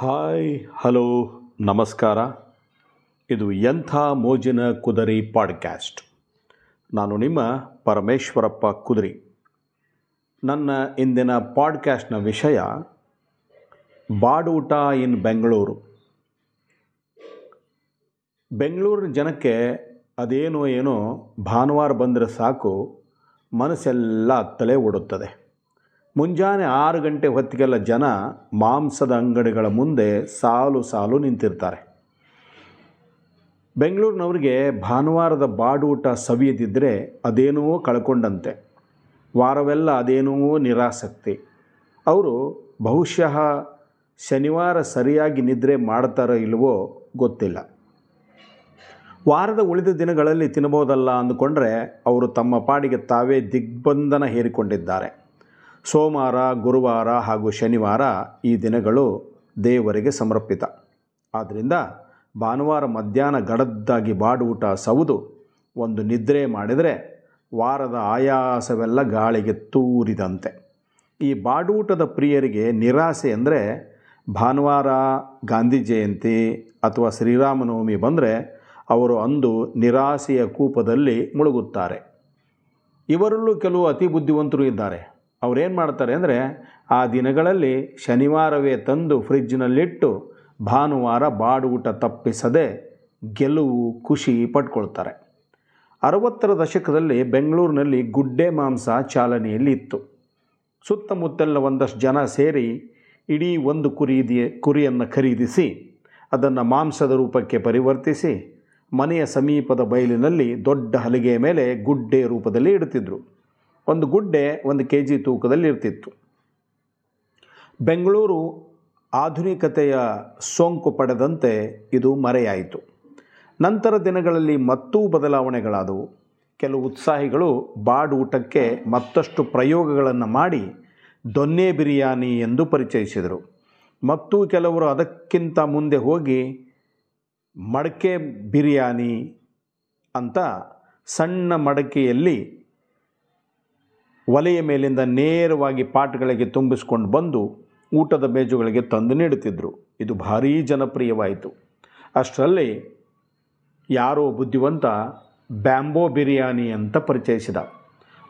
Hi, hello, ನಮಸ್ಕಾರ. ಇದು ಎಂಥ ಮೋಜಿನ ಕುದರಿ ಪಾಡ್ಕ್ಯಾಸ್ಟ್. ನಾನು ನಿಮ್ಮ ಪರಮೇಶ್ವರಪ್ಪ ಕುದರಿ. ನನ್ನ ಇಂದಿನ ಪಾಡ್ಕ್ಯಾಸ್ಟ್ನ ವಿಷಯ, ಬಾಡೂಟ ಇನ್ ಬೆಂಗಳೂರು. ಬೆಂಗಳೂರಿನ ಜನಕ್ಕೆ ಅದೇನೋ ಏನೋ ಭಾನುವಾರ ಬಂದರೆ ಸಾಕು, ಮನಸ್ಸೆಲ್ಲ ತಲೆ ಓಡುತ್ತದೆ. ಮುಂಜಾನೆ ಆರು ಗಂಟೆ ಹೊತ್ತಿಗೆಲ್ಲ ಜನ ಮಾಂಸದ ಅಂಗಡಿಗಳ ಮುಂದೆ ಸಾಲು ಸಾಲು ನಿಂತಿರ್ತಾರೆ. ಬೆಂಗಳೂರಿನವ್ರಿಗೆ ಭಾನುವಾರದ ಬಾಡೂಟ ಸವಿಯದಿದ್ದರೆ ಅದೇನೋ ಕಳ್ಕೊಂಡಂತೆ. ವಾರವೆಲ್ಲ ಅದೇನೋ ನಿರಾಸಕ್ತಿ. ಅವರು ಬಹುಶಃ ಶನಿವಾರ ಸರಿಯಾಗಿ ನಿದ್ರೆ ಮಾಡ್ತಾರೋ ಇಲ್ವೋ ಗೊತ್ತಿಲ್ಲ. ವಾರದ ಉಳಿದ ದಿನಗಳಲ್ಲಿ ತಿನ್ನಬೋದಲ್ಲ ಅಂದುಕೊಂಡ್ರೆ ಅವರು ತಮ್ಮ ಪಾಡಿಗೆ ತಾವೇ ದಿಗ್ಬಂಧನ ಹೇರಿಕೊಂಡಿದ್ದಾರೆ. ಸೋಮವಾರ, ಗುರುವಾರ ಹಾಗೂ ಶನಿವಾರ ಈ ದಿನಗಳು ದೇವರಿಗೆ ಸಮರ್ಪಿತ. ಆದ್ದರಿಂದ ಭಾನುವಾರ ಮಧ್ಯಾಹ್ನ ಗಡದ್ದಾಗಿ ಬಾಡೂಟ ಸೌದು, ಒಂದು ನಿದ್ರೆ ಮಾಡಿದರೆ ವಾರದ ಆಯಾಸವೆಲ್ಲ ಗಾಳಿಗೆ ತೂರಿದಂತೆ. ಈ ಬಾಡೂಟದ ಪ್ರಿಯರಿಗೆ ನಿರಾಸೆ ಅಂದರೆ ಭಾನುವಾರ ಗಾಂಧಿ ಜಯಂತಿ ಅಥವಾ ಶ್ರೀರಾಮನವಮಿ ಬಂದರೆ ಅವರು ಅಂದು ನಿರಾಸೆಯ ಕೂಪದಲ್ಲಿ ಮುಳುಗುತ್ತಾರೆ. ಇವರಲ್ಲೂ ಕೆಲವು ಅತಿ ಬುದ್ಧಿವಂತರು ಇದ್ದಾರೆ. ಅವರೇನು ಮಾಡ್ತಾರೆ ಅಂದರೆ ಆ ದಿನಗಳಲ್ಲಿ ಶನಿವಾರವೇ ತಂದು ಫ್ರಿಜ್ನಲ್ಲಿಟ್ಟು ಭಾನುವಾರ ಬಾಡೂಟ ತಪ್ಪಿಸದೆ ಗೆಲುವು ಖುಷಿ ಪಡ್ಕೊಳ್ತಾರೆ ಅರವತ್ತರ ದಶಕದಲ್ಲಿ ಬೆಂಗಳೂರಿನಲ್ಲಿ ಗುಡ್ಡೆ ಮಾಂಸ ಚಾಲನೆಯಲ್ಲಿ ಇತ್ತು. ಸುತ್ತಮುತ್ತೆಲ್ಲ ಒಂದಷ್ಟು ಜನ ಸೇರಿ ಇಡೀ ಒಂದು ಕುರಿದಿ, ಕುರಿಯನ್ನು ಖರೀದಿಸಿ, ಅದನ್ನು ಮಾಂಸದ ರೂಪಕ್ಕೆ ಪರಿವರ್ತಿಸಿ, ಮನೆಯ ಸಮೀಪದ ಬಯಲಿನಲ್ಲಿ ದೊಡ್ಡ ಹಲಿಗೆಯ ಮೇಲೆ ಗುಡ್ಡೆ ರೂಪದಲ್ಲಿ ಇಡ್ತಿದ್ರು. ಒಂದು ಗುಡ್ಡೆ ಒಂದು ಕೆ ಜಿ ತೂಕದಲ್ಲಿ ಇರ್ತಿತ್ತು. ಬೆಂಗಳೂರು ಆಧುನಿಕತೆಯ ಸೋಂಕು ಪಡೆದಂತೆ ಇದು ಮರೆಯಾಯಿತು. ನಂತರ ದಿನಗಳಲ್ಲಿ ಮತ್ತೂ ಬದಲಾವಣೆಗಳಾದವು. ಕೆಲವು ಉತ್ಸಾಹಿಗಳು ಬಾಡೂಟಕ್ಕೆ ಮತ್ತಷ್ಟು ಪ್ರಯೋಗಗಳನ್ನು ಮಾಡಿ ದೊನ್ನೆ ಬಿರಿಯಾನಿ ಎಂದು ಪರಿಚಯಿಸಿದರು. ಮತ್ತು ಕೆಲವರು ಅದಕ್ಕಿಂತ ಮುಂದೆ ಹೋಗಿ ಮಡಕೆ ಬಿರಿಯಾನಿ ಅಂತ ಸಣ್ಣ ಮಡಕೆಯಲ್ಲಿ ಒಲೆಯ ಮೇಲಿಂದ ನೇರವಾಗಿ ಪಾಟ್ಗಳಿಗೆ ತುಂಬಿಸ್ಕೊಂಡು ಬಂದು ಊಟದ ಮೇಜುಗಳಿಗೆ ತಂದು ನೀಡುತ್ತಿದ್ದರು ಇದು ಭಾರೀ ಜನಪ್ರಿಯವಾಯಿತು. ಅಷ್ಟರಲ್ಲಿ ಯಾರೋ ಬುದ್ಧಿವಂತ ಬ್ಯಾಂಬೋ ಬಿರಿಯಾನಿ ಅಂತ ಪರಿಚಯಿಸಿದ.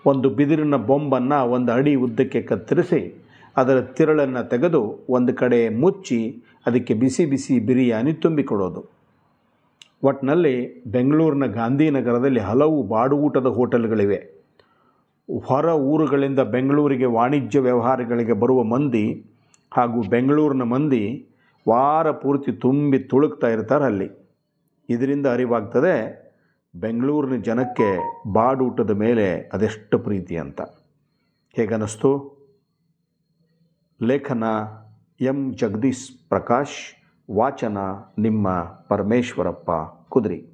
ಒಂದು ಬಿದಿರಿನ ಬೊಂಬನ್ನು ಒಂದು ಅಡಿ ಉದ್ದಕ್ಕೆ ಕತ್ತರಿಸಿ ಅದರ ತಿರಳನ್ನು ತೆಗೆದು ಒಂದು ಕಡೆ ಮುಚ್ಚಿ ಅದಕ್ಕೆ ಬಿಸಿ ಬಿಸಿ ಬಿರಿಯಾನಿ ತುಂಬಿಕೊಡೋದು. ಒಟ್ಟಿನಲ್ಲಿ ಬೆಂಗಳೂರಿನ ಗಾಂಧಿನಗರದಲ್ಲಿ ಹಲವು ಬಾಡು ಊಟದ ಹೋಟೆಲ್ಗಳಿವೆ. ಹೊರ ಊರುಗಳಿಂದ ಬೆಂಗಳೂರಿಗೆ ವಾಣಿಜ್ಯ ವ್ಯವಹಾರಗಳಿಗೆ ಬರುವ ಮಂದಿ ಹಾಗೂ ಬೆಂಗಳೂರಿನ ಮಂದಿ ವಾರ ಪೂರ್ತಿ ತುಂಬಿ ತುಳುಕ್ತಾ ಇರ್ತಾರೆ ಅಲ್ಲಿ. ಇದರಿಂದ ಅರಿವಾಗ್ತದೆ, ಬೆಂಗಳೂರಿನ ಜನಕ್ಕೆ ಬಾಡೂಟದ ಮೇಲೆ ಅದೆಷ್ಟು ಪ್ರೀತಿ ಅಂತ. ಹೇಗನ್ನಿಸ್ತು? ಲೇಖನ ಎಂ. ಜಗದೀಶ್ ಪ್ರಕಾಶ್, ವಾಚನ ನಿಮ್ಮ ಪರಮೇಶ್ವರಪ್ಪ ಕುದ್ರಿ.